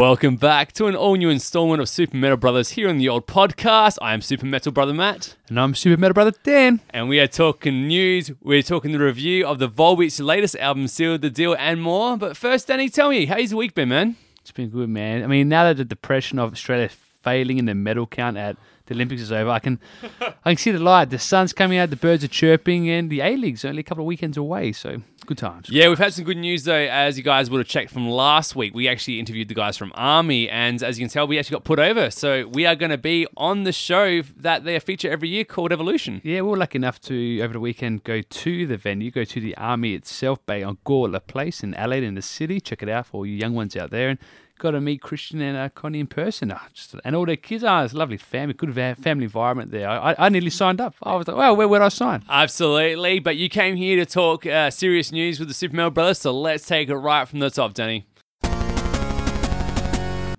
Welcome back to an all new installment of Super Metal Brothers here on the old podcast. I am Super Metal Brother Matt, And I'm Super Metal Brother Dan. and we are talking news. We're talking the review of the Volbeat's latest album, Sealed the Deal, and more. But first, Danny, tell me, how's your week been, man? It's been good, man. I mean, now that the depression of Australia failing in the medal count at the Olympics is over, I can I can see the light. The sun's coming out, the birds are chirping, and the A League's only a couple of weekends away. So good times. Yeah, we've had some good news though, as you guys would have checked from last week. We actually interviewed the guys from Army, and as you can tell, we actually got put over. So we are going to be on the show that they feature every year called Evolution. Yeah, we were lucky enough to over the weekend go to the venue, go to the Army itself, Bay on Gawler Place in Adelaide in the city. Check it out for all you young ones out there. And got to meet Christian and uh, Connie in person. Ah, just, and all their kids are. it's a lovely family, good family environment there. I, I, nearly signed up. I was like, well, where would I sign? Absolutely, but you came here to talk uh, serious news with the Super Metal Brothers, so let's take it right from the top, Danny.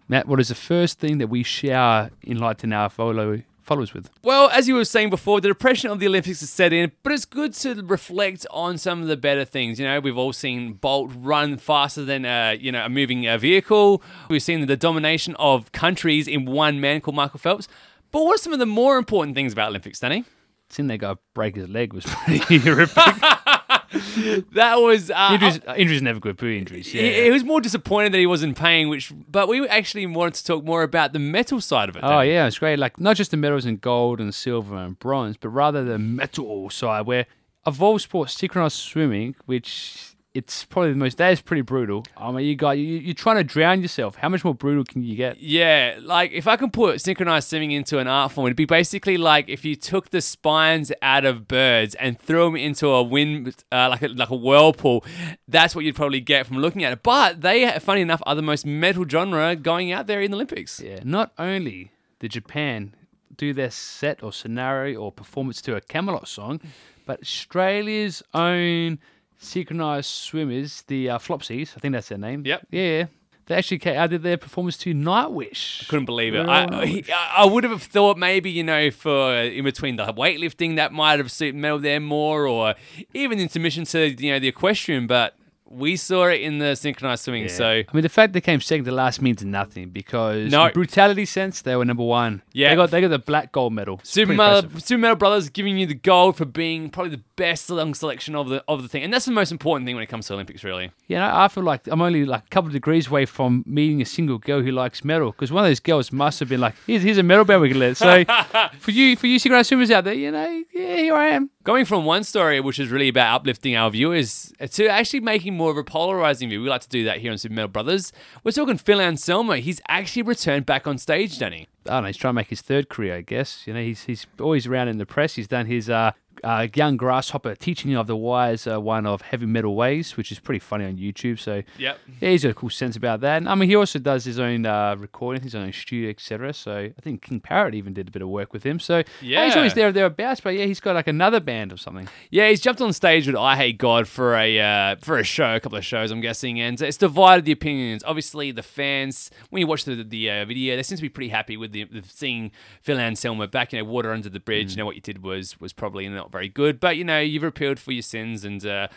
Matt, what is the first thing that we shower in Light enlighten our follow, followers with? Well, as you were saying before, the depression of the Olympics is set in, but it's good to reflect on some of the better things. You know, we've all seen Bolt run faster than uh, you know a moving uh, vehicle. We've seen the domination of countries in one man called Michael Phelps. But what are some of the more important things about Olympics, Danny? Seeing that guy break his leg was pretty horrific. That was uh, injuries, injuries never good, pretty injuries. Yeah. He, he was more disappointed that he wasn't paying, which. But we actually wanted to talk more about the metal side of it. Oh yeah, it's great. Like not just the medals in gold and silver and bronze, but rather the metal side where Evolve Sports synchronized swimming, which it's probably the most. That is pretty brutal. I mean, you got you, you're trying to drown yourself. How much more brutal can you get? Yeah, like if I can put synchronized swimming into an art form, it'd be basically like if you took the spines out of birds and threw them into a wind, uh, like a like a whirlpool. That's what you'd probably get from looking at it. But they, funny enough, are the most metal genre going out there in the Olympics. Yeah. Not only did Japan do their set or scenario or performance to a Kamelot song, but Australia's own synchronized swimmers, the uh, Flopsies, I think that's their name. Yep. Yeah. They actually ca- uh, did their performance to Nightwish. I couldn't believe it. I, I would have thought maybe you know for in between the weightlifting that might have suited metal there more, or even intermission to you know the equestrian, but. We saw it in the synchronized swimming, so I mean, the fact they came second to last means nothing because No. in brutality sense, they were number one. Yeah. they got they got the black gold medal. Super Pretty Metal, impressive. Super Metal Brothers giving you the gold for being probably the best long selection of the of the thing, and that's the most important thing when it comes to Olympics, really. Yeah, I I feel like I'm only like a couple of degrees away from meeting a single girl who likes metal because one of those girls must have been like, "Here's, here's a metal band we can let." So for you, for you synchronized swimmers out there, you know, yeah, here I am. Going from one story, which is really about uplifting our viewers, to actually making more of a polarizing view. We like to do that here on Super Metal Brothers. We're talking Phil Anselmo. He's actually returned back on stage, Danny. I don't know. He's trying to make his third career, I guess. You know, he's he's always around in the press. He's done his uh, uh, young grasshopper teaching of the wise uh, one of heavy metal ways, which is pretty funny on YouTube. So Yep. yeah, he's got a cool sense about that. And, I mean, he also does his own uh, recording, his own studio, etc. So I think King Parrot even did a bit of work with him. So yeah, he's always there or thereabouts. But yeah, he's got like another band or something. Yeah, he's jumped on stage with I Hate God for a uh, for a show, a couple of shows, I'm guessing, and it's divided the opinions. Obviously, the fans, when you watch the the uh, video, they seem to be pretty happy with the with seeing Phil Anselmo back. You know, water under the bridge. You know what you did was was probably not very good, but you know you've appealed for your sins and. Uh,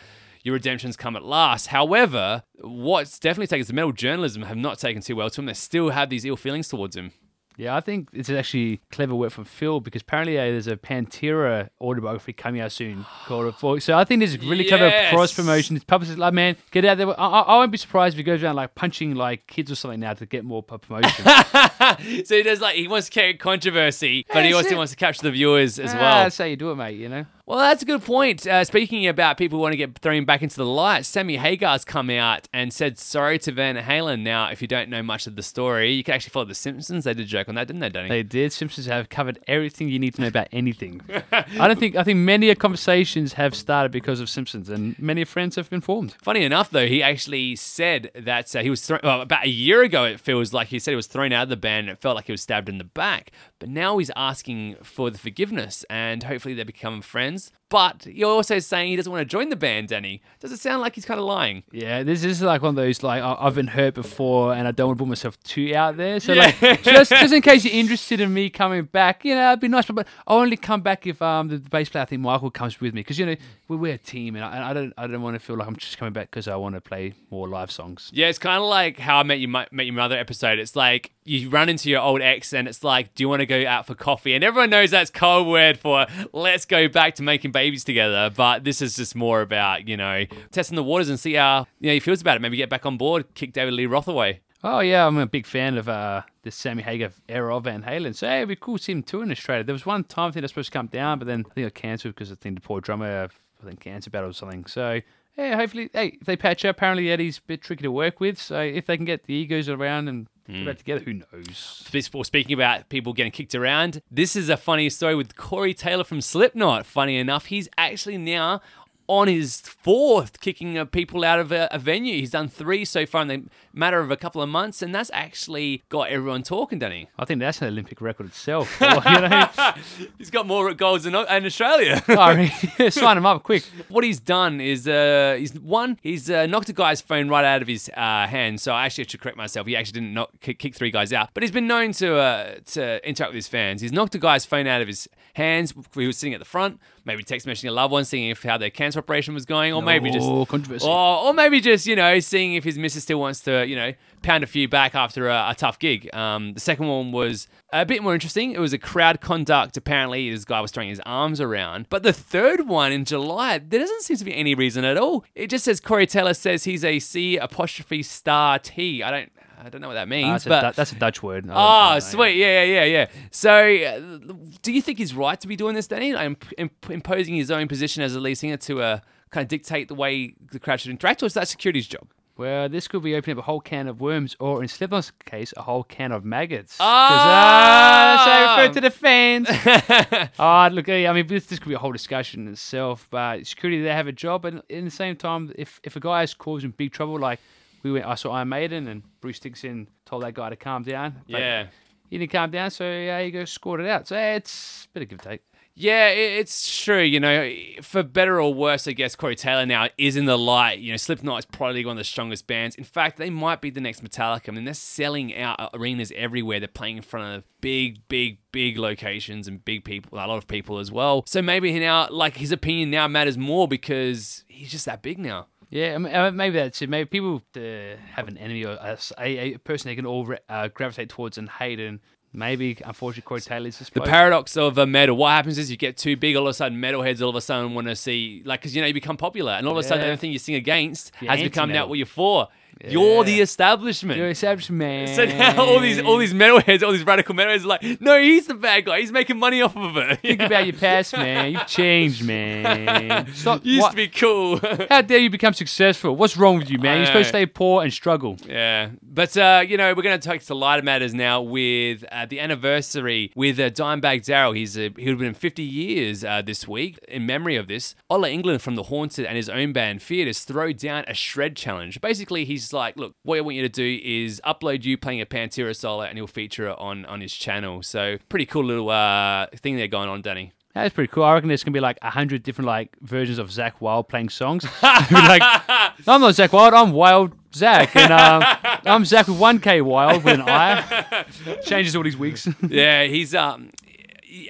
your redemption's come at last. However, what's definitely taken is the metal journalism have not taken too well to him. They still have these ill feelings towards him. Yeah, I think it's actually clever work from Phil because apparently uh, there's a Pantera autobiography coming out soon called for. So I think this is really clever Yes. cross promotion. It's publicist like man, get out there. I, I, I won't be surprised if he goes around like punching like kids or something now to get more promotion. so he does like he wants to create controversy, but he also it. wants to capture the viewers as Ah, well. That's how you do it, mate. You know. Well, that's a good point. Uh, speaking about people who want to get thrown back into the light, Sammy Hagar's come out and said sorry to Van Halen. Now, if you don't know much of the story, you can actually follow The Simpsons. They did a joke on that, didn't they, Danny? They did. Simpsons have covered everything you need to know about anything. I don't think. I think many conversations have started because of Simpsons, and many friends have been formed. Funny enough, though, he actually said that uh, he was thrown, well, about a year ago. It feels like he said he was thrown out of the band. And it felt like he was stabbed in the back. But now he's asking for the forgiveness, and hopefully they become friends friends but you're also saying he doesn't want to join the band, Danny. Does it sound like he's kind of lying? Yeah, this is like one of those like I- I've been hurt before, and I don't want to put myself too out there. So Yeah. like, just just in case you're interested in me coming back, you know, it'd be nice. But, I'll only come back if um the bass player, I think Michael, comes with me because you know we- we're a team, and I, and I don't I don't want to feel like I'm just coming back because I want to play more live songs. Yeah, it's kind of like how I met you met your mother episode. It's like you run into your old ex, and it's like, do you want to go out for coffee? And everyone knows that's code word for let's go back to making babies together. But this is just more about you know testing the waters and see how you know he feels about it. Maybe get back on board, kick David Lee Roth away. Oh yeah, I'm a big fan of uh, the Sammy Hagar era of Van Halen. So hey, it'd be cool to see him too in Australia. There was one time I think they're supposed to come down, but then I think I cancelled because I think the poor drummer, I think cancer battle or something. So yeah, hopefully, hey, if they patch up, apparently Eddie's a bit tricky to work with. So if they can get the egos around and get back hmm. together, who knows? This- well, Speaking about people getting kicked around, this is a funny story with Corey Taylor from Slipknot. Funny enough, he's actually now on his fourth kicking uh, people out of a, a venue. He's done three so far in the matter of a couple of months, and that's actually got everyone talking, he? I think that's an Olympic record itself. You know, He's got more golds than in Australia. sorry, sign him up quick. what he's done is uh, he's one he's uh, knocked a guy's phone right out of his uh, hand. So I actually have to correct myself. He actually didn't knock, kick, kick three guys out, but he's been known to uh, to interact with his fans. He's knocked a guy's phone out of his hands. He was sitting at the front, maybe text messaging a loved one, seeing if how their cancer operation was going, or maybe just Oh, controversy. or, or maybe just you know seeing if his missus still wants to you know pound a few back after a, a tough gig. Um, the second one was a bit more interesting. It was a crowd conduct. Apparently, this guy was throwing his arms around. But the third one in July, there doesn't seem to be any reason at all. It just says Corey Taylor says he's a C apostrophe star T. I don't. I don't know what that means, Ah, that's, but a, Du- that's a Dutch word. I Oh, sweet. Yeah, yeah, yeah, yeah. So, uh, do you think he's right to be doing this, Danny? Like, imp- imposing his own position as a lead singer to uh, kind of dictate the way the crowd should interact, or is that security's job? Well, this could be opening up a whole can of worms, or in Slipknot's case, a whole can of maggots. Ah! ah, that's how I refer to the fans. Ah, look, I mean, this, this could be a whole discussion in itself. But security, they have a job, and in the same time, if if a guy is causing big trouble, like we went, I saw Iron Maiden, and Bruce Dickinson told that guy to calm down. but Yeah. he didn't calm down, so yeah, he goes scored it out. So yeah, it's a bit of give and take. Yeah, it's true. You know, for better or worse, I guess Corey Taylor now is in the light. You know, Slipknot is probably one of the strongest bands. In fact, they might be the next Metallica. I mean, they're selling out arenas everywhere. They're playing in front of big, big, big locations and big people, a lot of people as well. So maybe now, like, his opinion now matters more because he's just that big now. Yeah, I mean, uh, maybe that's it. Maybe people uh, have an enemy or a, a, a person they can all re- uh, gravitate towards and hate, and maybe, unfortunately, Corey Taylor's just The paradox of a metal. What happens is you get too big, all of a sudden, metalheads all of a sudden want to see, like, because you know you become popular, and all of a sudden Yeah. everything you sing against You're has become now what you're for. You're the establishment. You're a man. So now all these all these metalheads, all these radical metalheads are like, no, he's the bad guy. He's making money off of it. Think about your past, man. You've changed, man. Stop. Used what- to be cool. How dare you become successful? What's wrong with you, man? You're supposed to stay poor and struggle. yeah, but uh, you know we're going to talk to lighter matters now with uh, the anniversary with uh, Dimebag Darrell. He's uh, he would have been 50 years uh, this week in memory of this. Ola Englund from the Haunted and his own band Fearless throw down a shred challenge. Basically, he's like, look, what I want you to do is upload you playing a Pantera solo, and he'll feature it on on his channel. So pretty cool little uh, thing there going on, Danny. That's pretty cool. I reckon there's gonna be like a hundred different like versions of Zakk Wylde playing songs. like, I'm not Zakk Wylde. I'm Wild Zach, and um, I'm Zach with one K Wild with an I. Changes all these wigs. yeah, he's um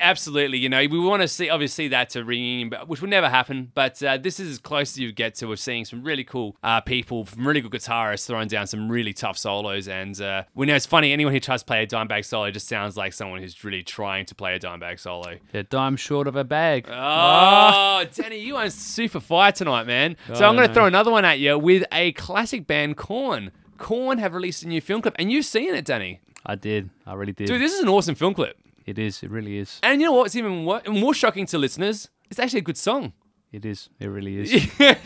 absolutely. You know, we want to see obviously that's a but which will never happen. But uh, this is as close as you get to of seeing some really cool uh, people, from really good guitarists throwing down some really tough solos. And uh, we know it's funny. Anyone who tries to play a dimebag solo just sounds like someone who's really trying to play a dimebag solo. They're dime short of a bag. Oh, Danny, you are super fire tonight, man. So I I'm going to throw another one at you with a classic band, Korn. Korn have released a new film clip, and you've seen it, Danny. I did. I really did. Dude, this is an awesome film clip. It is. It really is. And you know what's even more, more shocking to listeners? It's actually a good song. It is. It really is. and,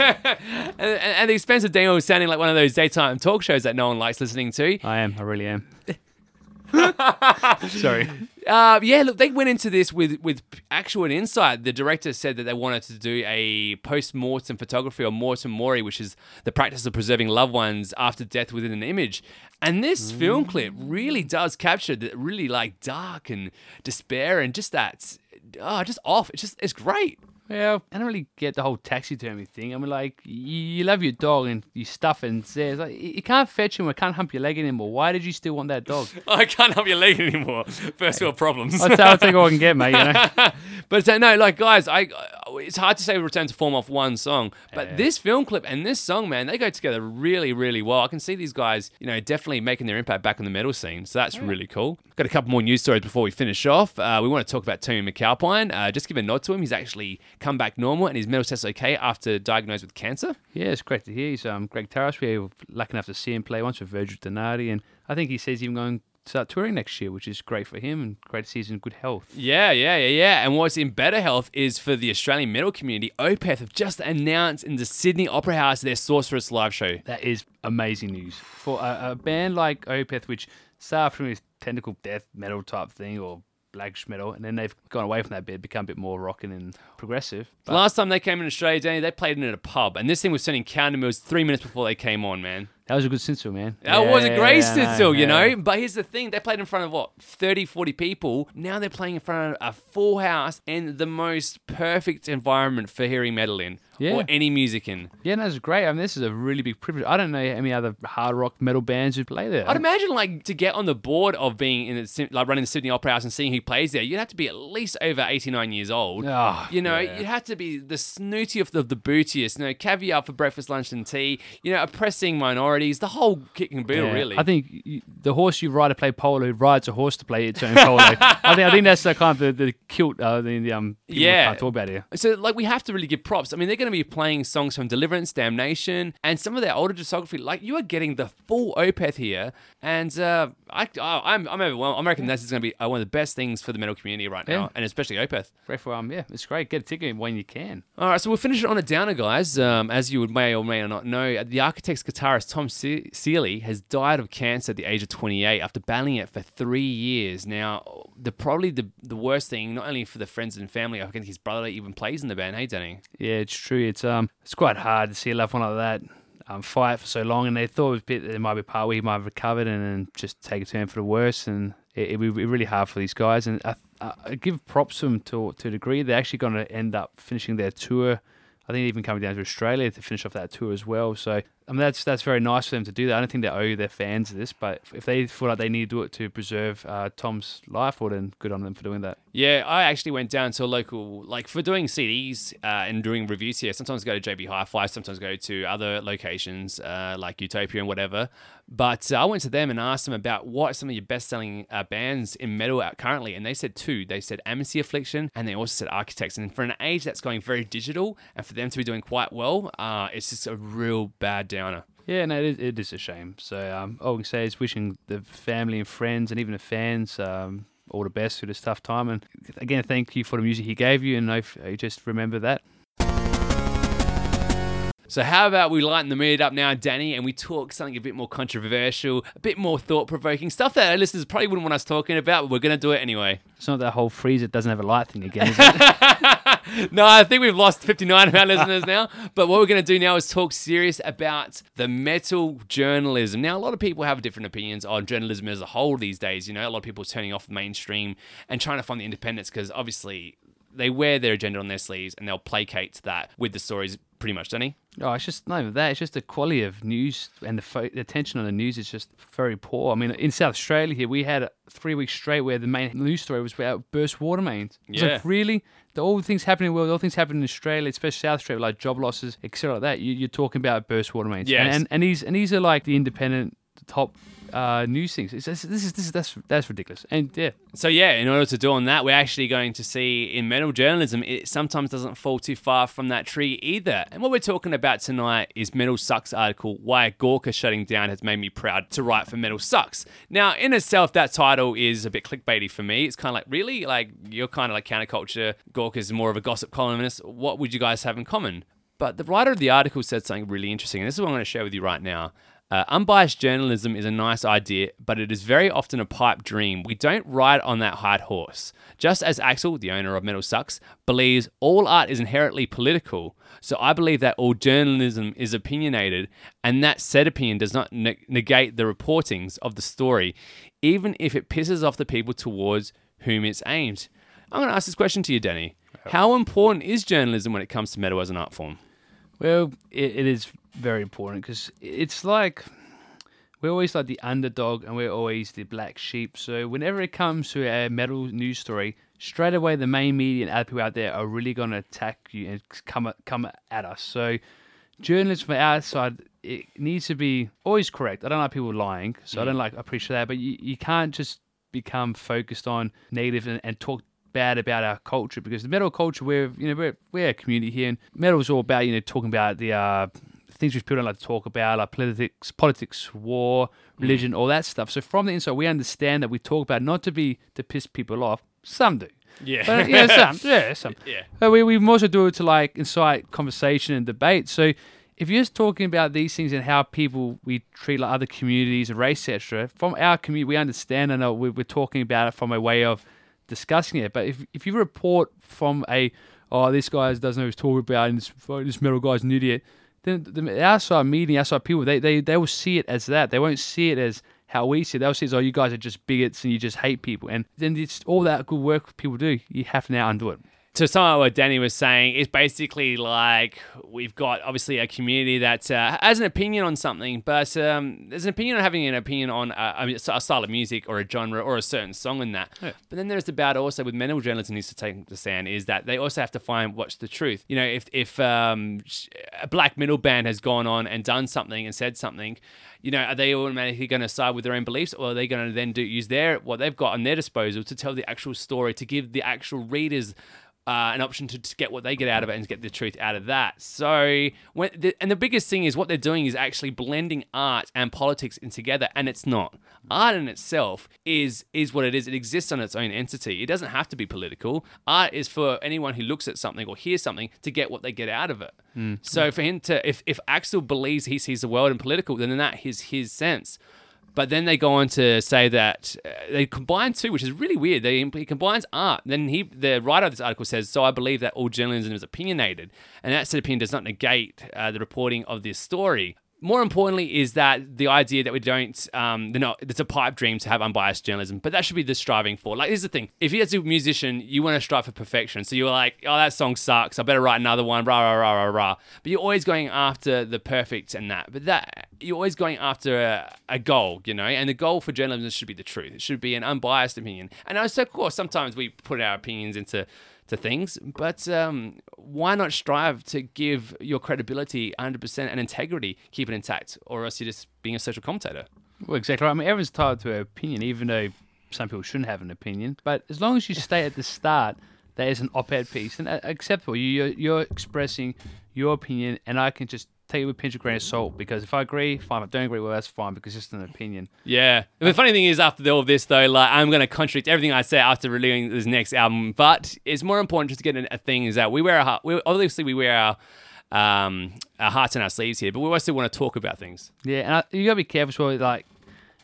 and, and the expense of Daniel sounding like one of those daytime talk shows that no one likes listening to. I am. I really am. Sorry. Uh, yeah, look, they went into this with with actual insight. The director said that they wanted to do a post mortem photography or mortem mori, which is the practice of preserving loved ones after death within an image. And this film clip really does capture the really like dark and despair and just that, oh, just off. It's just it's great. Well, I don't really get the whole taxidermy thing. I mean, like, you, you love your dog and you stuff and says, like, you can't fetch him or can't hump your leg anymore. Why did you still want that dog? I can't hump your leg anymore. First world problems. I'll, t- I'll take all I can get, mate. You know? but uh, no, like guys, I it's hard to say return to form off one song, but Yeah. this film clip and this song, man, they go together really, really well. I can see these guys, you know, definitely making their impact back in the metal scene. So that's really cool. Got a couple more news stories before we finish off. Uh, we want to talk about Tony MacAlpine. Uh, just give a nod to him. He's actually come back normal and his mental test okay after diagnosed with cancer. Yeah, it's great to hear. He's um, Greg Taras. We were lucky enough to see him play once with Virgil Donati, and I think he says he's even going to start touring next year, which is great for him and great to see he's in good health. Yeah, yeah, yeah, yeah. And what's in better health is for the Australian metal community. Opeth have just announced in the Sydney Opera House their Sorceress live show. That is amazing news for a, a band like Opeth, which started from this technical death metal type thing or black metal, and then they've gone away from that bit, become a bit more rocking and progressive. The last time they came in Australia, Danny, they played in at a pub, and this thing was sending counter moves three minutes before they came on, man. That was a good stencil, man. That was a great Yeah, I know, you yeah. know? But here's the thing they played in front of what, 30, 40 people. Now they're playing in front of a full house and the most perfect environment for hearing metal in Yeah. or any music in. Yeah, no, it's great. I mean, this is a really big privilege. I don't know any other hard rock metal bands who play there. I'd imagine, like, to get on the board of being in the, like running the Sydney Opera House and seeing who plays there, you'd have to be at least over 89 years old. Oh, You know, yeah. you'd have to be the snootiest of the bootiest. You know, caviar for breakfast, lunch, and tea. You know, oppressing minorities. The whole kick and boodle, Yeah, really. I think you, the horse you ride to play polo rides a horse to play its own polo. I think I think that's the kind of the, the kilt uh, the, the um Yeah. can't talk about here. So, like, we have to really give props. I mean, they're going to be playing songs from Deliverance, Damnation, and some of their older discography. Like, you are getting the full Opeth here, and uh, I, I, I'm, I'm overwhelmed. I reckon this is going to be uh, one of the best things for the metal community right now, Yeah. and especially Opeth. Great for um yeah, it's great. Get a ticket when you can. All right, so we'll finish it on a downer, guys. Um, as you would may or may not know, the Architects guitarist Tom Se- Seeley has died of cancer at the age of 28 after battling it for three years. Now, the probably the, the worst thing, not only for the friends and family, I think his brother even plays in the band. Hey, Danny. Yeah, it's true. It's um it's quite hard to see a loved one like that um fight for so long, and they thought it was bit there might be a part where he might have recovered and then just take a turn for the worse, and it, it would be really hard for these guys. And I, I, I give props to them to to a degree. They're actually going to end up finishing their tour. I think even coming down to Australia to finish off that tour as well. So I mean that's that's very nice for them to do that. I don't think they owe their fans this, but if they feel like they need to do it to preserve uh, Tom's life, well then good on them for doing that. Yeah, I actually went down to a local, like for doing CDs uh, and doing reviews here. Sometimes go to JB Hi-Fi, sometimes go to other locations uh, like Utopia and whatever. But uh, I went to them and asked them about what some of your best-selling uh, bands in metal out currently, and they said two. They said Amity Affliction, and they also said Architects. And for an age that's going very digital, and for them to be doing quite well, uh, it's just a real bad downer. Yeah, no, it is, it is a shame. So um, all I can say is wishing the family and friends and even the fans um, all the best through this tough time. And again, thank you for the music he gave you, and I I just remember that. So how about we lighten the mood up now, Danny, and we talk something a bit more controversial, a bit more thought-provoking, stuff that our listeners probably wouldn't want us talking about, but we're going to do it anyway. It's not that whole freezer doesn't have a light thing again, is it? no, I think we've lost 59 of our listeners now. But what we're going to do now is talk serious about the metal journalism. Now, a lot of people have different opinions on journalism as a whole these days. You know, a lot of people are turning off the mainstream and trying to find the independence because obviously they wear their agenda on their sleeves and they'll placate that with the stories pretty much, don't he? oh, it's just not even that. It's just the quality of news and the, fo- the attention on the news is just very poor. I mean, in South Australia here, we had three weeks straight where the main news story was about burst water mains. It's Yeah. like, really? The, all the things happening in the world, all the things happening in Australia, especially South Australia, like job losses, etc. like that. You, you're talking about burst water mains. Yes. And, and, and, these, and these are like the independent top uh, news things. It's, it's, this is, this is, that's, that's ridiculous. And yeah, So yeah, in order to do on that, we're actually going to see in metal journalism, it sometimes doesn't fall too far from that tree either. And what we're talking about tonight is Metal Sucks article, Why Gawker Shutting Down Has Made Me Proud to Write for Metal Sucks. Now, in itself, that title is a bit clickbaity for me. It's kind of like, really? Like, you're kind of like counterculture. Gawker's more of a gossip columnist. What would you guys have in common? But the writer of the article said something really interesting, and this is what I'm going to share with you right now. Uh, unbiased journalism is a nice idea, but it is very often a pipe dream. We don't ride on that high horse. Just as Axl, the owner of Metal Sucks, believes all art is inherently political, so I believe that all journalism is opinionated, and that said opinion does not ne- negate the reportings of the story, even if it pisses off the people towards whom it's aimed. I'm going to ask this question to you, Danny. How important is journalism when it comes to metal as an art form? Well, it, it is very important because it's like we're always like the underdog and we're always the black sheep. So whenever it comes to a metal news story, straight away the main media and other people out there are really going to attack you and come come at us. So journalists from our side, it needs to be always correct. I don't like people lying, so I don't like appreciate that. But you, you can't just become focused on negative and, and talk bad about our culture because the metal culture we're you know we're, we're a community here and metal is all about you know talking about the uh things which people don't like to talk about like politics politics war religion all that stuff so from the inside we understand that we talk about not to be to piss people off some do Yeah. but yeah some yeah some Yeah. but we, we also do it to like incite conversation and debate so if you're just talking about these things and how people we treat like other communities and race etc from our community we understand and uh, we- we're talking about it from a way of discussing it. But if if you report from a oh this guy doesn't know what he's talking about and this, this metal guy's an idiot, then the outside media, outside people, they, they they will see it as that. They won't see it as how we see it. They'll see it as oh you guys are just bigots and you just hate people. And then it's all that good work people do. You have to now undo it. To some of what Danny was saying, is basically like we've got obviously a community that uh, has an opinion on something, but um, there's an opinion on having an opinion on I mean, a style of music or a genre or a certain song in that. Yeah. But then there's about also with mental journalism needs to take the stand is that they also have to find what's the truth. You know, if if um, a black metal band has gone on and done something and said something. You know, are they automatically going to side with their own beliefs, or are they going to then do use their what they've got on their disposal to tell the actual story, to give the actual readers uh, an option to, to get what they get out of it and get the truth out of that. So, when the, and the biggest thing is what they're doing is actually blending art and politics in together, and it's not. Art in itself is is what it is. It exists on its own entity. It doesn't have to be political. Art is for anyone who looks at something or hears something to get what they get out of it. So for him to, if if Axl believes he sees the world in political, then that is his sense. But then they go on to say that uh, they combine two, which is really weird. They he combines art. Then he, the writer of this article says, "So I believe that all journalism is opinionated, and that said opinion does not negate uh, the reporting of this story." More importantly, is that the idea that we don't, um, they're not, it's a pipe dream to have unbiased journalism, but that should be the striving for. Like, here's the thing: if you're a musician, you want to strive for perfection. So you're like, "Oh, that song sucks. I better write another one." Rah rah rah rah rah. But you're always going after the perfect and that. But that you're always going after a, a goal, you know, and the goal for journalism should be the truth. It should be an unbiased opinion. And also, of course, sometimes we put our opinions into to things, but um, why not strive to give your credibility 100% and integrity, keep it intact, or else you're just being a social commentator. Well, exactly right. I mean, everyone's entitled to an opinion, even though some people shouldn't have an opinion. But as long as you state at the start that is an op-ed piece, then uh, acceptable. You, you're, you're expressing your opinion, and I can just take it with a pinch of grain of salt because if I agree, fine. If I don't agree, well, that's fine because it's just an opinion. Yeah. The funny thing is, after all of this, though, like I'm going to contradict everything I say after releasing this next album. But it's more important just to get a thing is that we wear our heart. We, obviously we wear our um, our hearts on our sleeves here, but we also want to talk about things. Yeah, and I, you gotta be careful. as well. like,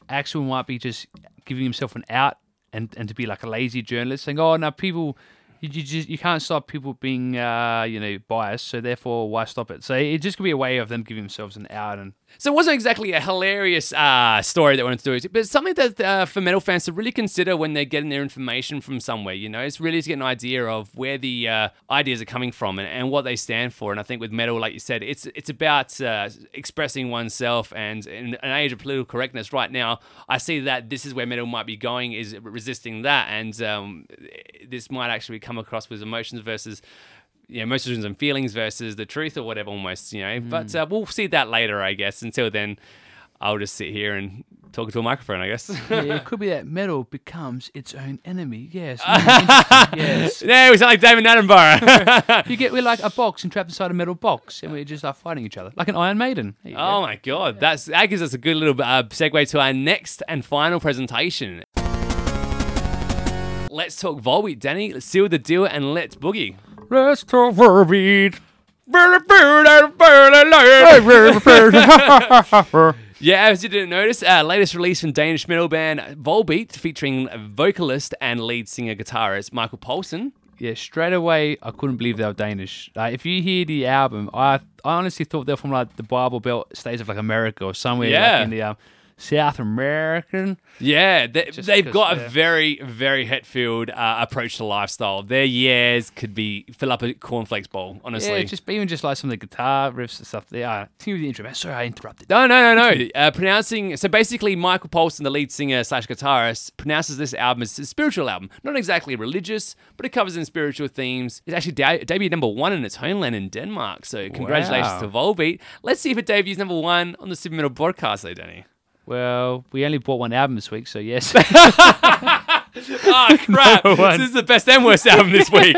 Axl might be just giving himself an out and and to be like a lazy journalist, saying, "Oh, now people." You, you just you can't stop people being uh, you know biased, so therefore why stop it? So it just could be a way of them giving themselves an out and So it wasn't exactly a hilarious uh, story that we wanted to do, but it's something that uh, for metal fans to really consider when they're getting their information from somewhere. You know, it's really to get an idea of where the uh, ideas are coming from and, and what they stand for. And I think with metal, like you said, it's it's about uh, expressing oneself. And in an age of political correctness right now, I see that this is where metal might be going, is resisting that, and um, this might actually come across with emotions versus you know, emotions and feelings versus the truth or whatever almost, you know. But uh, we'll see that later, I guess. Until then, I'll just sit here and talk to a microphone, I guess. yeah, it could be that metal becomes its own enemy. Yes, mm, yes. no, we sound like David Attenborough. You get we're like a box and trapped inside a metal box, and we just are fighting each other like an Iron Maiden. Oh go. my god, that's that gives us a good little uh, segue to our next and final presentation. Let's talk Volbeat, Danny. Let's seal the deal and let's boogie. Let's talk Verbeat. Yeah, as you didn't notice, uh, latest release from Danish metal band Volbeat, featuring vocalist and lead singer guitarist Michael Poulsen. yeah, straight away I couldn't believe they were Danish. Like, if you hear the album, I I honestly thought they're from like the Bible Belt states of like America or somewhere Yeah. like in the um, South American. Yeah, they, because, got a very, very Hetfield uh, approach to lifestyle. Their years could be fill up a cornflakes bowl, honestly. Yeah, just even just like some of the guitar riffs and stuff. They are. Continue the intro. Sorry, I interrupted. No, no, no, no. Uh, pronouncing so basically, Michael Poulsen, the lead singer slash guitarist, pronounces this album as a spiritual album. Not exactly religious, but it covers in spiritual themes. It actually de- debuted number one in its homeland in Denmark. So congratulations Wow. to Volbeat. Let's see if it debuts number one on the Super Metal broadcast, though, Danny. Well, we only bought one album this week, so yes. Oh crap! one. this is the best and worst album this week.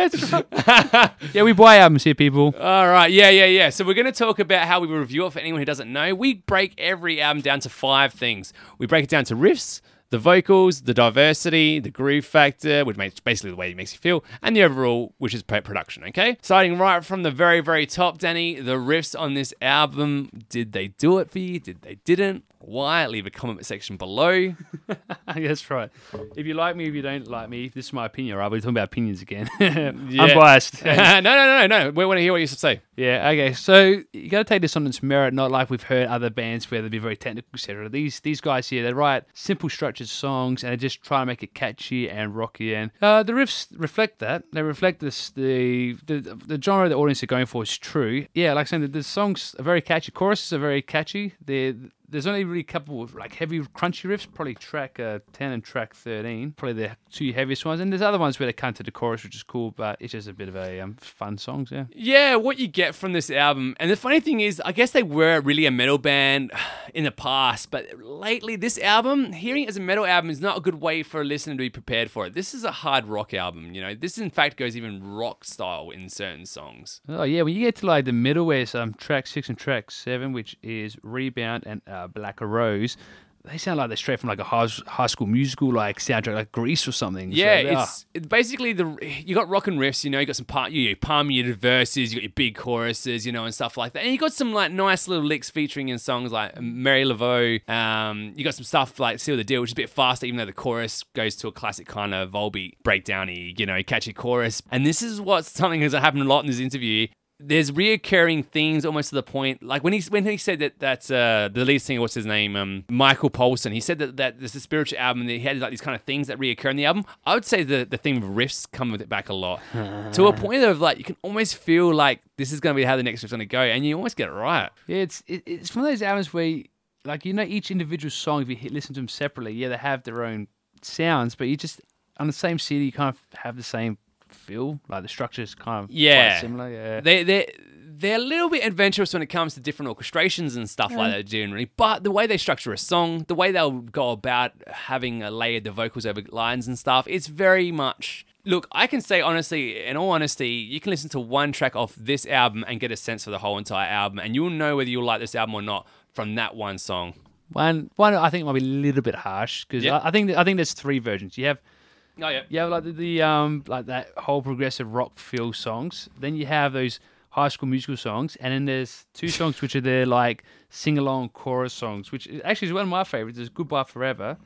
yeah, we buy albums here, people. All right, yeah, yeah, yeah. So we're going to talk about how we review it for anyone who doesn't know. We break every album down to five things. We break it down to riffs, the vocals, the diversity, the groove factor, which makes basically the way it makes you feel, and the overall, which is production. Okay, starting right from the very, very top, Danny. The riffs on this album. Did they do it for you? Did they didn't? Why? Leave a comment section below. That's right. If you like me, if you don't like me, this is my opinion, right? We're talking about opinions again. Unbiased. no, no, no, no, no. We want to hear what you say. Yeah, okay. So you got to take this on its merit, not like we've heard other bands where they'd be very technical, etc. These these guys here, they write simple, structured songs, and they just try to make it catchy and rocky. And uh, the riffs reflect that. They reflect this the, the the genre the audience are going for is true. Yeah, like I said, that the songs are very catchy. Choruses are very catchy. They're there's only really a couple of like heavy crunchy riffs, probably track uh, 10 and track 13, probably the two heaviest ones. And there's other ones where they come to the chorus, which is cool, but it's just a bit of a um, fun songs, yeah. Yeah, what you get from this album, and the funny thing is, I guess they were really a metal band in the past, but lately, this album, hearing it as a metal album, is not a good way for a listener to be prepared for it. This is a hard rock album, you know. This, in fact, goes even rock style in certain songs. Oh yeah, when you get to like the middle where it's um track six and track seven, which is Rebound and uh, Black Rose, they sound like they're straight from like a high, high school musical like soundtrack, like Grease or something. Yeah, are- it's, it's basically the you got rock and riffs, you know, you got some part you palm your verses, you got your big choruses, you know, and stuff like that, and you got some like nice little licks featuring in songs like Marie Laveau. Um, you got some stuff like Seal the Deal, which is a bit faster, even though the chorus goes to a classic kind of Volbeat breakdowny, you know, catchy chorus. And this is what's something that's happened a lot in this interview. There's reoccurring themes almost to the point, like when he when he said that that's uh, the lead singer, what's his name, um, Michael Poulsen. He said that that this is a spiritual album. And he had like these kind of things that reoccur in the album. I would say the the theme of riffs come with it back a lot, to a point of like you can almost feel like this is going to be how the next riff's going to go, and you almost get it right. Yeah, it's it, it's one of those albums where, you- like, you know, each individual song, if you hit, listen to them separately, yeah, they have their own sounds, but you just on the same CD, you kind of have the same feel. Like the structure is kind of Yeah. quite similar. Yeah, They they they're a little bit adventurous when it comes to different orchestrations and stuff like that generally. But the way they structure a song, the way they'll go about having a layered the vocals over lines and stuff, it's very much. Look, I can say honestly, in all honesty, you can listen to one track off this album and get a sense for the whole entire album, and you'll know whether you'll like this album or not from that one song. one one I think might be a little bit harsh because Yeah. I, I think I think there's three versions. You have Oh yeah. have like the, the um like that whole progressive rock feel songs. Then you have those high school musical songs, and then there's two songs which are their like sing along chorus songs, which is- actually is one of my favorites. Is Goodbye Forever,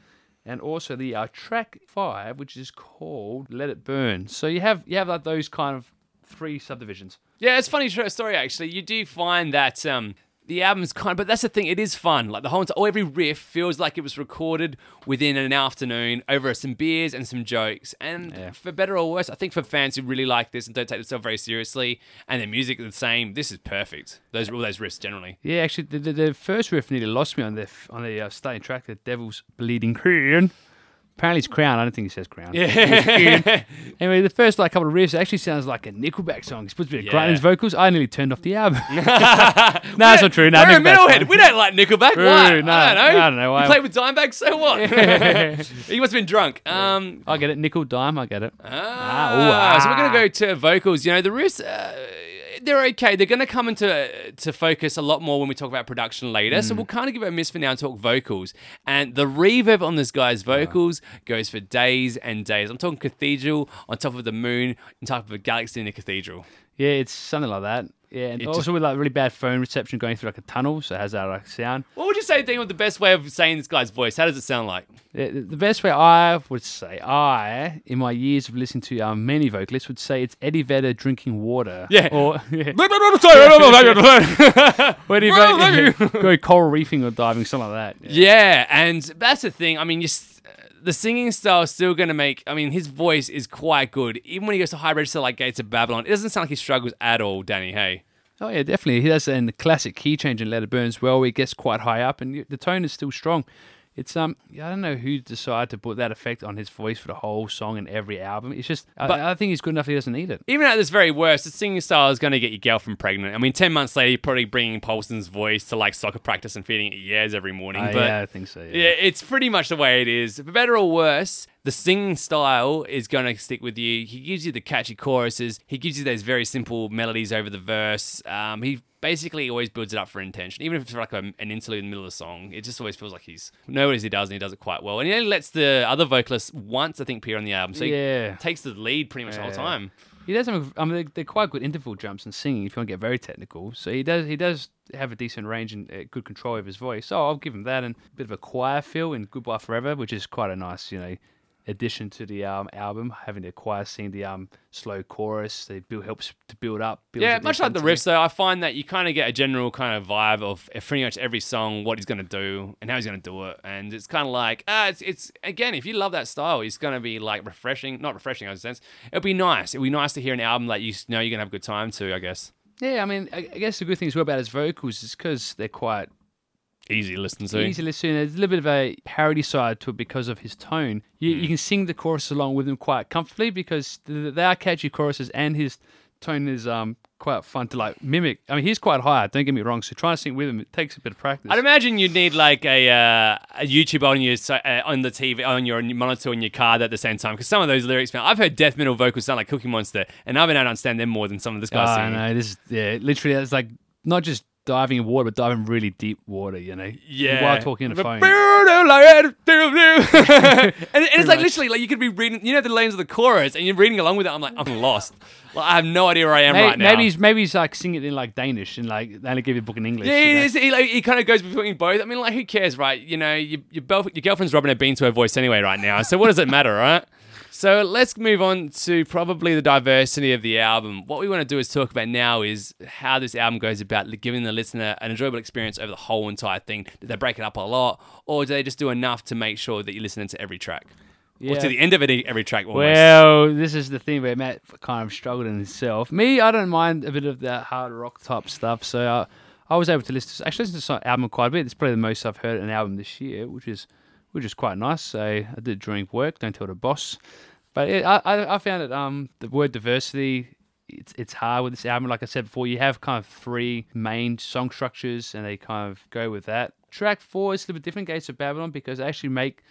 and also the uh, track five, which is called Let It Burn. So you have you have like those kind of three subdivisions. Yeah, it's a funny story actually. You do find that um, the album's kind, of, but that's the thing. It is fun. Like the whole, oh, every riff feels like it was recorded within an afternoon over some beers and some jokes. And Yeah. for better or worse, I think for fans who really like this and don't take themselves very seriously, and the music the same, this is perfect. Those all those riffs generally. Yeah, actually, the, the, the first riff nearly lost me on the on the uh, starting track, the Devil's Bleeding Crown. Apparently, it's crown. I don't think he says crown. Yeah. Anyway, the first like couple of riffs actually sounds like a Nickelback song. He puts a bit of grunt in his vocals. I nearly turned off the album. no, that's not true. No, We're a metalhead. We don't like Nickelback. True, Why? no, I don't know. I don't know You why. played with Dimebag, so what? he must have been drunk. Um, I get it. Nickel dime. I get it. Ah, ooh, ah. so we're gonna go to vocals. You know, the riffs, uh, they're okay. They're gonna come into to focus a lot more when we talk about production later. Mm. So we'll kind of give it a miss for now and talk vocals. And the reverb on this guy's vocals goes for days and days. I'm talking cathedral on top of the moon, on top of a galaxy in a cathedral. Yeah, it's something like that. Yeah, and It also just- with like really bad phone reception going through like a tunnel, so it has that like sound. What would you say, Dean, was the best way of saying this guy's voice? How does it sound like? The, the best way I would say, I, in my years of listening to um, many vocalists, would say it's Eddie Vedder drinking water. Yeah. Or yeah. yeah, Or Eddie Vedder go coral reefing or diving, something like that. Yeah. and that's the thing. I mean, you the singing style is still going to make. I mean, his voice is quite good. Even when he goes to high register like Gates of Babylon, it doesn't sound like he struggles at all, Danny. Hey. Oh yeah, definitely. He does in the classic key change in Let It Burn as well, he gets quite high up, and the tone is still strong. It's um, I don't know who decided to put that effect on his voice for the whole song and every album. It's just, But- I, I think he's good enough. He doesn't need it. Even at this very worst, the singing style is going to get your girlfriend pregnant. I mean, 10 months later, you're probably bringing Poulsen's voice to like soccer practice and feeding it years every morning. Uh, but yeah, I think so. Yeah. Yeah, it's pretty much the way it is. For better or worse, the singing style is going to stick with you. He gives you the catchy choruses. He gives you those very simple melodies over the verse. Um, he basically always builds it up for intention. Even if it's like a, an interlude in the middle of the song, it just always feels like he's knows he does and he does it quite well. And he only lets the other vocalist once, I think, appear on the album. So Yeah. he takes the lead pretty much the whole time. He does have. I mean, they're, they're quite good interval jumps and singing. If you want to get very technical, so he does. He does have a decent range and uh, good control of his voice. So I'll give him that and a bit of a choir feel in Goodbye Forever, which is quite a nice, you know, addition to the um, album. Having the choir sing the um, slow chorus, they build helps to build up. Yeah, much like the riffs, though, I find that you kind of get a general kind of vibe of pretty much every song, what he's going to do and how he's going to do it. And it's kind of like, ah, it's, it's, again, if you love that style, it's going to be like refreshing, not refreshing in a sense. It'll be nice. It'll be nice to hear an album that you know you're going to have a good time to, I guess. Yeah, I mean, I, I guess the good thing as well about his vocals is because they're quite Easy to listen to. easy to listen. There's a little bit of a parody side to it because of his tone. You, Hmm. you can sing the chorus along with him quite comfortably because they are catchy choruses and his tone is um quite fun to like mimic. I mean, he's quite high. Don't get me wrong. So trying to sing with him it takes a bit of practice. I'd imagine you'd need like a, uh, a YouTube on your so- uh, on the TV on your monitor in your car at the same time because some of those lyrics, man, I've heard death metal vocals sound like Cookie Monster, and I've been able to understand them more than some of this guy's I singing. know this. Is, yeah, literally, it's like not just diving in water, but diving really deep water. You know, Yeah. while talking on the phone. and, it's like much. literally like you could be reading, you know, the lines of the chorus, and you're reading along with it. I'm like, I'm lost. Like, I have no idea where I am Maybe, right now. maybe he's maybe he's like singing it in like Danish and like they only give you a book in English. yeah, you he, know? is, he, like, he kind of goes between both. I mean, like, who cares, right? You know, your, your, bel- your girlfriend's rubbing her bean to her voice anyway right now. So what does it matter, right? So let's move on to probably the diversity of the album. What we want to do is talk about now is how this album goes about giving the listener an enjoyable experience over the whole entire thing. Did they break it up a lot, or do they just do enough to make sure that you're listening to every track? Or to the end of it, every track almost. Well, this is the thing where Matt kind of struggled in himself. Me, I don't mind a bit of that hard rock type stuff, so uh, I was able to listen. To, actually, listen to this album quite a bit. It's probably the most I've heard an album this year, which is which is quite nice. So I did it during work. Don't tell the boss. But it, I, I I found it. Um, the word diversity. It's it's hard with this album. Like I said before, you have kind of three main song structures, and they kind of go with that. Track four is a little bit different, Gates of Babylon, because they actually make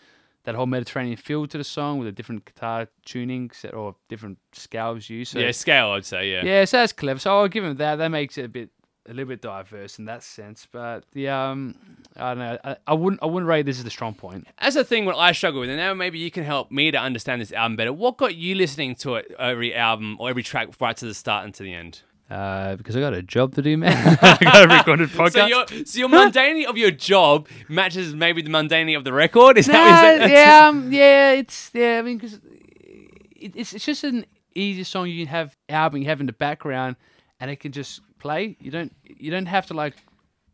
that whole Mediterranean feel to the song with a different guitar tuning set or different scales used. So, yeah, scale, I'd say, yeah. yeah, so that's clever. So I'll give them that. That makes it a bit a little bit diverse in that sense. But the um, I don't know. I, I wouldn't I wouldn't rate this as the strong point. As a thing, what I struggle with, and now maybe you can help me to understand this album better. What got you listening to it every album or every track right to the start and to the end? Uh, because I got a job to do, man. I got a recorded podcast. So your so your mundanity of your job matches maybe the mundanity of the record. Is that, Nah, is that yeah, um, yeah, it's yeah. I mean, because it, it's it's just an easy song you can have album you have in the background, and it can just play. You don't you don't have to like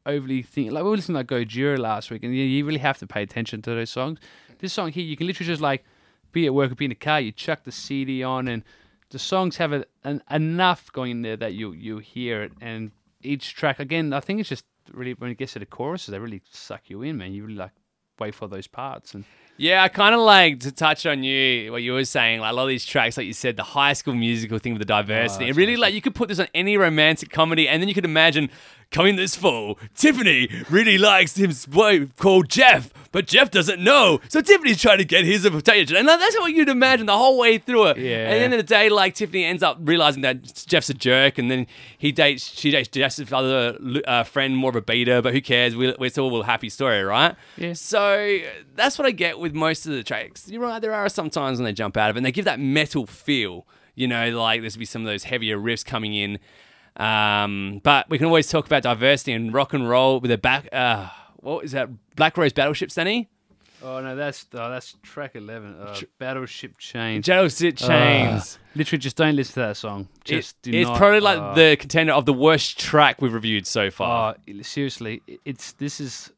overly think. Like we were listening to like Gojira last week, and you, you really have to pay attention to those songs. This song here, you can literally just like be at work or be in the car. You chuck the CD on, and the songs have a, an, enough going in there that you you hear it. And each track, again, I think it's just really when it gets to the choruses, they really suck you in, man. You really like wait for those parts and. Yeah, I kind of like to touch on you what you were saying. Like a lot of these tracks, like you said, the high school musical thing with the diversity. Oh, it really nice. like you could put this on any romantic comedy, and then you could imagine coming this fall. Tiffany really likes his boy called Jeff, but Jeff doesn't know. So Tiffany's trying to get his attention, and that's what you'd imagine the whole way through it. Yeah. And at the end of the day, like Tiffany ends up realizing that Jeff's a jerk, and then he dates she dates Jeff's other uh, friend, more of a beta, but who cares? We, are still a happy story, right? Yeah. So that's what I get with most of the tracks. You're right, there are some times when they jump out of it and they give that metal feel. You know, like there's be some of those heavier riffs coming in. Um, but we can always talk about diversity and rock and roll with a back. Uh, what is that? Black Rose Battleship, Stanny? Oh no, that's oh, that's track eleven. Uh, Battleship Chains. Jealousy Chains. Uh, literally, just don't listen to that song. Just do it's not, probably like uh, the contender of the worst track we've reviewed so far. Oh, seriously, it's this is.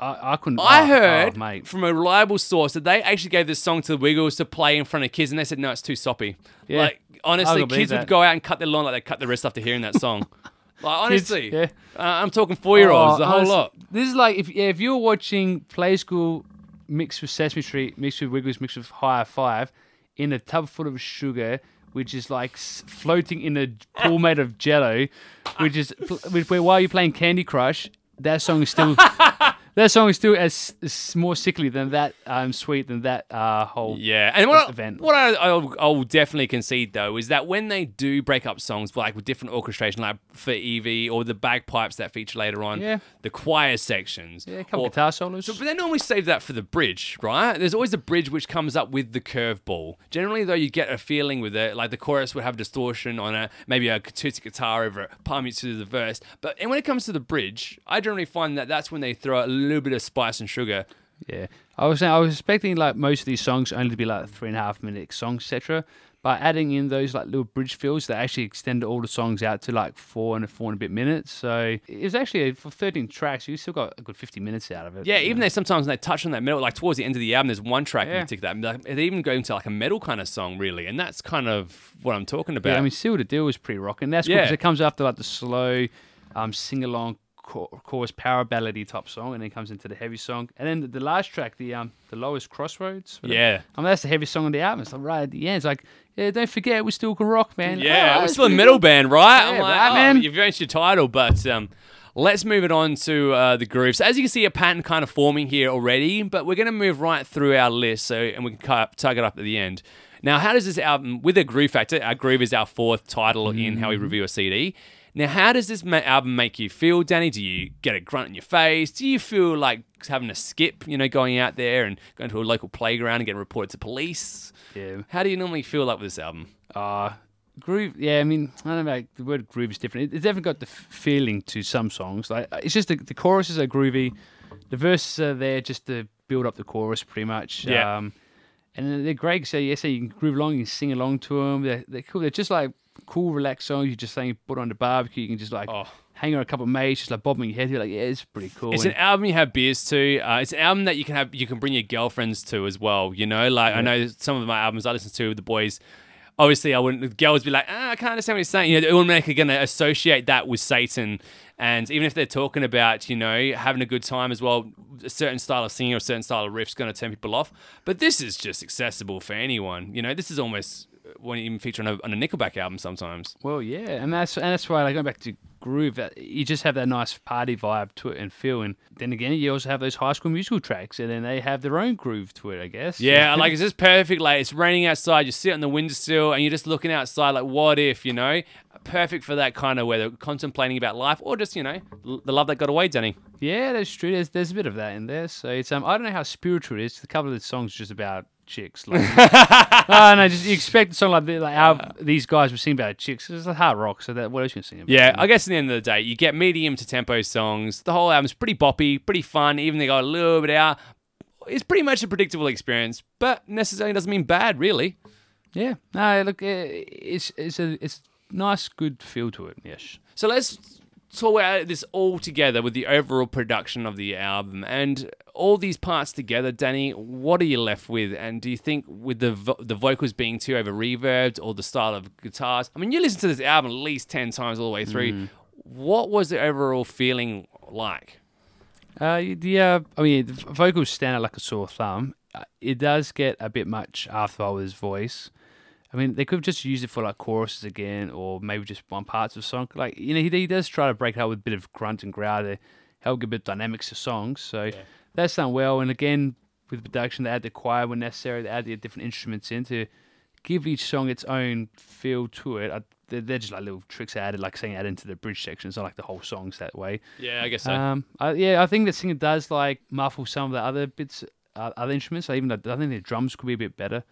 I, I couldn't. I oh, heard oh, from a reliable source that they actually gave this song to the Wiggles to play in front of kids, and they said no, it's too soppy. Yeah, like honestly, kids would go out and cut their lawn like they cut the wrist after hearing that song. like Kids, honestly, yeah. uh, I'm talking four year olds, Oh, the whole honestly, lot. This is like if yeah, if you're watching Play School mixed with Sesame Street, mixed with Wiggles, mixed with Hi-5, in a tub full of sugar, which is like floating in a pool made of Jello, which is which, where while you're playing Candy Crush, that song is still. That song is still as, as more sickly than that um, sweet than that uh, whole Yeah, and what, I, what I, I'll, I'll definitely concede though is that when they do break up songs like with different orchestration, like for Evie or the bagpipes that feature later on, Yeah. the choir sections, yeah, a couple or- guitar solos. So, but they normally save that for the bridge, right? There's always a bridge which comes up with the curveball. Generally, though, you get a feeling with it, like the chorus would have distortion on it, maybe a acoustic guitar over it, palm you to the verse. But and when it comes to the bridge, I generally find that that's when they throw a little bit of spice and sugar. Yeah, I was saying I was expecting like most of these songs only to be like three and a half minute songs, etc. By adding in those like little bridge fills, they actually extended all the songs out to like four and a four and a bit minutes. So it was actually for 13 tracks, you still got a good 50 minutes out of it. Yeah, even though sometimes when they touch on that metal, like towards the end of the album, there's one track Yeah. in particular that they even go into like a metal kind of song, really, and that's kind of what I'm talking about. Yeah, I mean, Seal the Deal was pretty rocking. That's Yeah. because it comes after like the slow, um, sing along chorus power ballady type song, and then comes into the heavy song, and then the, the last track, the um, the lowest crossroads. yeah. I mean, that's the heavy song on the album. It's like right at the end. It's like, yeah, don't forget, we still can rock, man. Yeah, Oh, we're still a metal good. band, right? Yeah, I'm like, right, oh, man. You've changed your title, but um, let's move it on to uh, the groove. So as you can see, a pattern kind of forming here already, but we're going to move right through our list, so and we can cut, tug it up at the end. Now, how does this album, with a groove factor, our groove is our fourth title in how we review a CD. Now, how does this ma- album make you feel, Danny? Do you get a grunt in your face? Do you feel like having a skip, you know, going out there and going to a local playground and getting reported to police? Yeah. How do you normally feel like with this album? Uh, groove. Yeah, I mean, I don't know. Like, the word groove is different. It, it's definitely got the f- feeling to some songs. Like it's just the, the choruses are groovy, the verses are there just to build up the chorus, pretty much. Yeah. Um, and then they're great. So yeah, so you can groove along, you can sing along to them. They're, they're cool. They're just like cool, relaxed songs. You just saying put on the barbecue. You can just like Oh. hang on a couple of mates, just like bobbing your head. You're like, yeah, it's pretty cool. It's And- an album you have beers to. Uh, it's an album that you can have. You can bring your girlfriends to as well. You know, like I know some of my albums I listen to with the boys. Obviously, I wouldn't. Girls be like, ah, I can't understand what he's saying. You know, they're automatically going to associate that with Satan, and even if they're talking about, you know, having a good time as well, a certain style of singing or a certain style of riff's going to turn people off. But this is just accessible for anyone. You know, this is almost won't even feature on a, on a Nickelback album sometimes. Well, yeah, and that's and that's why like going back to groove, that you just have that nice party vibe to it and feel. And then again, you also have those High School Musical tracks, and then they have their own groove to it, I guess. Yeah, like it's just perfect. Like it's raining outside, you sit on the windowsill and you're just looking outside. Like, what if you know? Perfect for that kind of weather, contemplating about life, or just you know, the love that got away, Danny. yeah, that's true. There's there's a bit of that in there. So it's um, I don't know how spiritual it is. A couple of the songs just about chicks. Like, no, no, just you expect song like, like how these guys were singing about chicks. It's a hard rock, so that what else you gonna sing about? Yeah, I guess at the end of the day, you get medium to tempo songs. The whole album's pretty boppy, pretty fun. Even they go a little bit out. It's pretty much a predictable experience, but necessarily doesn't mean bad, really. yeah. No, look, eh, it's it's a it's nice, good feel to it. Yes. So let's talk about this all together with the overall production of the album and all these parts together. Danny, what are you left with? And do you think with the vo- the vocals being too over reverbed or the style of guitars? I mean, you listen to this album at least ten times all the way through. What was the overall feeling like? Uh, the uh, I mean, the vocals stand out like a sore thumb. Uh, It does get a bit much after Oliver's voice. I mean, they could have just used it for like choruses again, or maybe just one parts of the song. Like you know, he, he does try to break it up with a bit of grunt and growl to help give a bit of dynamics to songs. So that's done well. And again, with the production, they add the choir when necessary. They add the different instruments in to give each song its own feel to it. I, they're, they're just like little tricks added, like saying add into the bridge section. It's not like the whole song's that way. Yeah, I guess so. Um, I, yeah, I think the singer does like muffle some of the other bits, uh, other instruments. Like even the, I think the drums could be a bit better.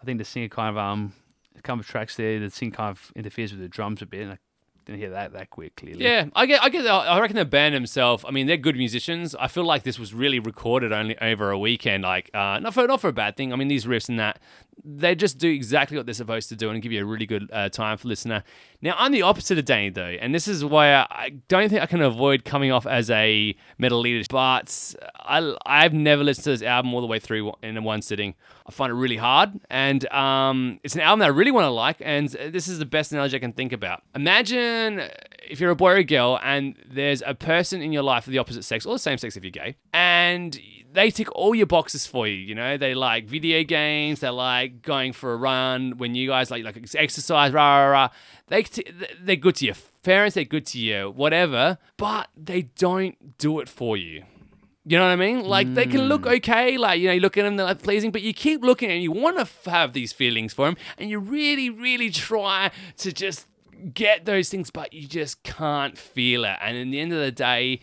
I think the singer kind of um, a couple of tracks there, the singer kind of interferes with the drums a bit. And I didn't hear that that quick. Clearly, Yeah, I get, I get. I reckon the band themselves. I mean, they're good musicians. I feel like this was really recorded only over a weekend. Like, uh, not for not for a bad thing. I mean, these riffs and that, they just do exactly what they're supposed to do and give you a really good uh, time for listener. Now, I'm the opposite of Danny though, and this is why I, don't think I can avoid coming off as a metal leader. But I, I've never listened to this album all the way through in one sitting. I find it really hard, and um, it's an album that I really want to like. And this is the best analogy I can think about. Imagine if you're a boy or a girl, and there's a person in your life of the opposite sex or the same sex if you're gay, and they tick all your boxes for you. You know, they like video games, they like going for a run. When you guys like like exercise, rah rah rah, they t- they're good to your parents, they're good to you, whatever, but they don't do it for you. You know what I mean? Like they can look mm. okay, like you know, you look at them, they're like pleasing, but you keep looking and you want to f- have these feelings for them, and you really, really try to just get those things, but you just can't feel it. And in the end of the day,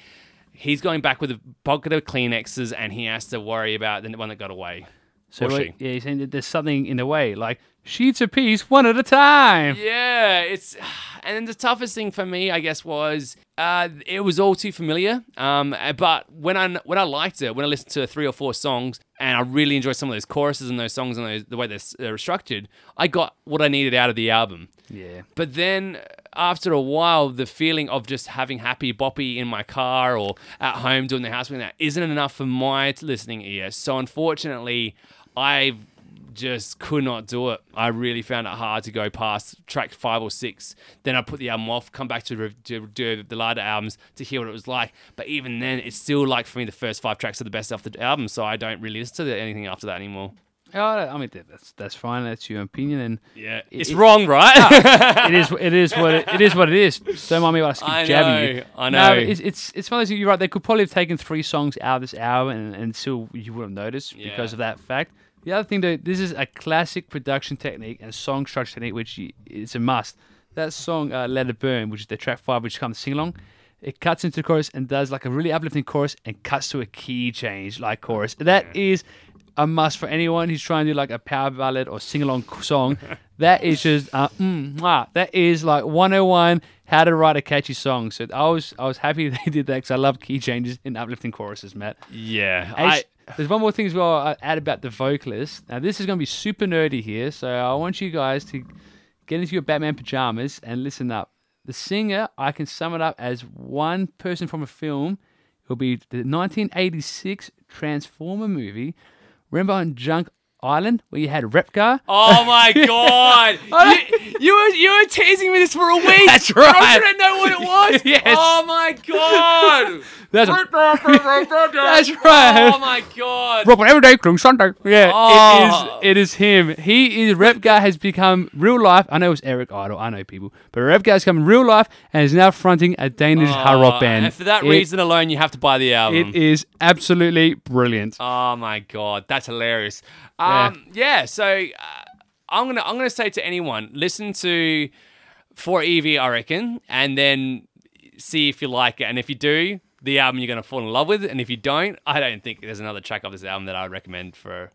he's going back with a pocket of Kleenexes, and he has to worry about the one that got away. So she. yeah, you're saying that there's something in the way, like sheets of peace, one at a time. Yeah, it's and then the toughest thing for me, I guess, was uh, it was all too familiar. Um, but when I when I liked it, when I listened to three or four songs, and I really enjoyed some of those choruses and those songs and those, the way they're, they're structured, I got what I needed out of the album. Yeah. But then after a while, the feeling of just having happy boppy in my car or at home doing the house that isn't enough for my listening ear. So unfortunately, I just could not do it. I really found it hard to go past track five or six. Then I put the album off, come back to, do the later albums to hear what it was like. But even then, it's still like for me the first five tracks are the best off the album. So I don't really listen to anything after that anymore. Oh, I mean that's that's fine. That's your opinion, and Yeah, It- it's it- wrong, right? it is it is what it, it is what it is. Don't mind me while I keep I jabbing you. know, I No, know. it's it's it's one of those. You're right. They could probably have taken three songs out of this hour, and, and still you wouldn't have noticed because of that fact. The other thing, though, this is a classic production technique and song structure technique, which y- is a must. That song, uh, "Let It Burn," which is the track five, which comes to sing along. It cuts into the chorus and does like a really uplifting chorus and cuts to a key change like chorus. That is a must for anyone who's trying to do like a power ballad or sing along song. that is just uh, mm, that is like 101 how to write a catchy song. So I was I was happy they did that because I love key changes in uplifting choruses, Matt. yeah, I, there's one more thing as well I add about the vocalist. Now this is going to be super nerdy here, so I want you guys to get into your Batman pajamas and listen up. The singer, I can sum it up as one person from a film. It'll be the 1986 Transformer movie. Remember on Junk Island where you had Wreck-Gar? Oh my god! you, you were you were teasing me this for a week. That's right. I didn't know what it was. Yes. Oh my god! That's That's right. Oh my god! Robert every day, Sunday. Yeah, Oh. it is. It is him. He is. Wreck-Gar has become real life. I know it was Eric Idle. I know people, but Wreck-Gar has become real life and is now fronting a Danish hard rock Oh, band. And for that It- reason alone, you have to buy the album. it is absolutely brilliant. Oh my god, that's hilarious. Um, yeah. so uh, I'm gonna I'm gonna say to anyone, listen to for Evie, I reckon, and then see if you like it. And if you do, the album you're gonna fall in love with. And if you don't, I don't think there's another track of this album that I would recommend for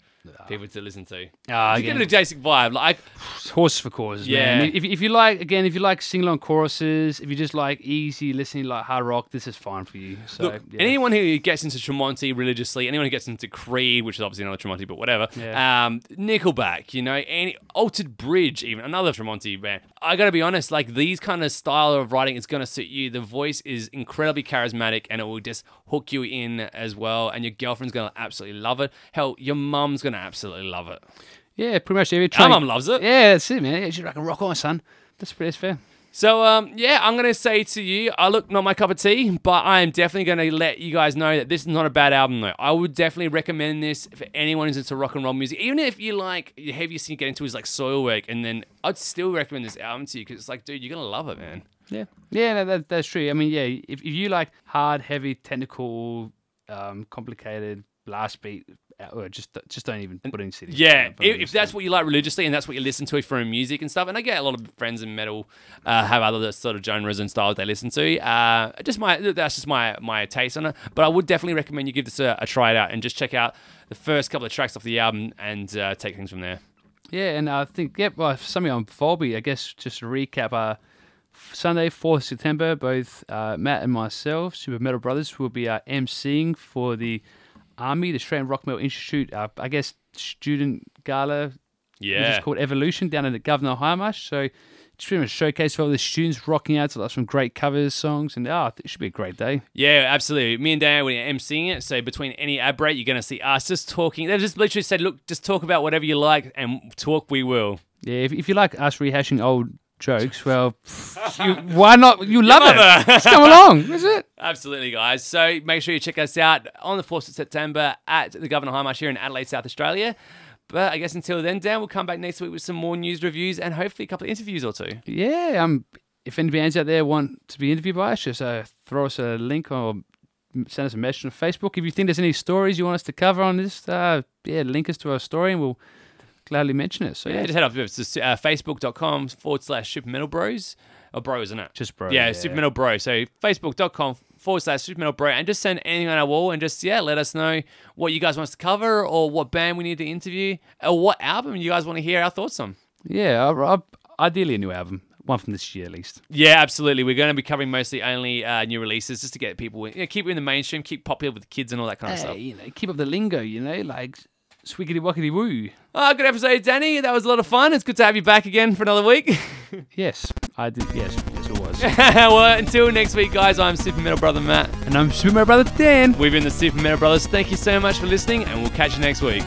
people to listen to. Ah, you get again. a basic vibe, like horse for causes, Yeah. man. If, if you like, again, if you like sing along choruses, if you just like easy listening like hard rock, this is fine for you. So, Look, yeah. anyone who gets into Tremonti religiously, anyone who gets into Creed, which is obviously another Tremonti, but whatever. Yeah. Um, Nickelback, you know, any Alter Bridge, even another Tremonti band. I gotta be honest, like these kind of style of writing is gonna suit you. The voice is incredibly charismatic, and it will just hook you in as well. And your girlfriend's gonna absolutely love it. Hell, your mum's gonna absolutely love it. yeah, pretty much every Our track. mum loves it. Yeah, that's it, man. Yeah, she's like a rock on, son. That's pretty that's fair. So um, yeah, I'm gonna say to you, I look not my cup of tea, but I am definitely gonna let you guys know that this is not a bad album though. I would definitely recommend this for anyone who's into rock and roll music, even if you like the heaviest thing you get into is like Soilwork, and then I'd still recommend this album to you because it's like, dude, you're gonna love it, man. Yeah, yeah, that, that, that's true. I mean, yeah, if, if you like hard, heavy, technical, um, complicated blast beat, or just just don't even put in cities. Yeah, if, if that's what you like religiously and that's what you listen to for music and stuff, and I get a lot of friends in metal uh, have other sort of genres and styles they listen to. Uh, just my that's just my my taste on it. But I would definitely recommend you give this a, a try it out and just check out the first couple of tracks off the album and uh, take things from there. Yeah, and I think yeah, well, something on Volby, I guess just to recap, uh, Sunday, 4th September, both uh, Matt and myself, Super Metal Brothers, will be uh, emceeing for the Army, the Australian Rock Metal Institute, uh, I guess, student gala, which Yeah. is called Evolution, down in the Governor Hindmarsh. So it's pretty much a showcase for all the students rocking out to like, some great covers, songs, and oh, it should be a great day. Yeah, absolutely. Me and Dan were emceeing it. So between any ad break, you're going to see us just talking. They've just literally said, look, just talk about whatever you like and talk we will. Yeah, if, if you like us rehashing old jokes, well, you, why not? You love it. Just come along, is it? Absolutely, guys. So make sure you check us out on the 4th of September at the Governor Hindmarsh here in Adelaide, South Australia. But I guess until then, Dan, we'll come back next week with some more news reviews and hopefully a couple of interviews or two. Yeah, um, if any bands out there want to be interviewed by us, just uh, throw us a link or send us a message on Facebook. If you think there's any stories you want us to cover on this, uh, yeah, link us to our story and we'll gladly mention it. So Yeah, yeah, just head up to uh, facebook.com forward slash Super Metal Bros. Or Bro, isn't it? just bro. yeah, Super Metal Bro. So facebook.com forward slash Super Metal Bro and just send anything on our wall and just, yeah, let us know what you guys want us to cover or what band we need to interview or what album you guys want to hear our thoughts on. Yeah, I, I, ideally a new album, one from this year at least. Yeah, absolutely. We're going to be covering mostly only uh, new releases just to get people, you know, keep it in the mainstream, keep popular with the kids and all that kind of Hey, stuff. you know, keep up the lingo, you know, like swiggity wockety woo. Oh, ah, good episode, Danny. That was a lot of fun. It's good to have you back again for another week. Yes, I did. Yes, yes, it was. well, until next week, guys, I'm Super Metal Brother Matt. and I'm Super Mario Brother Dan. We've been the Super Metal Brothers. Thank you so much for listening, and we'll catch you next week.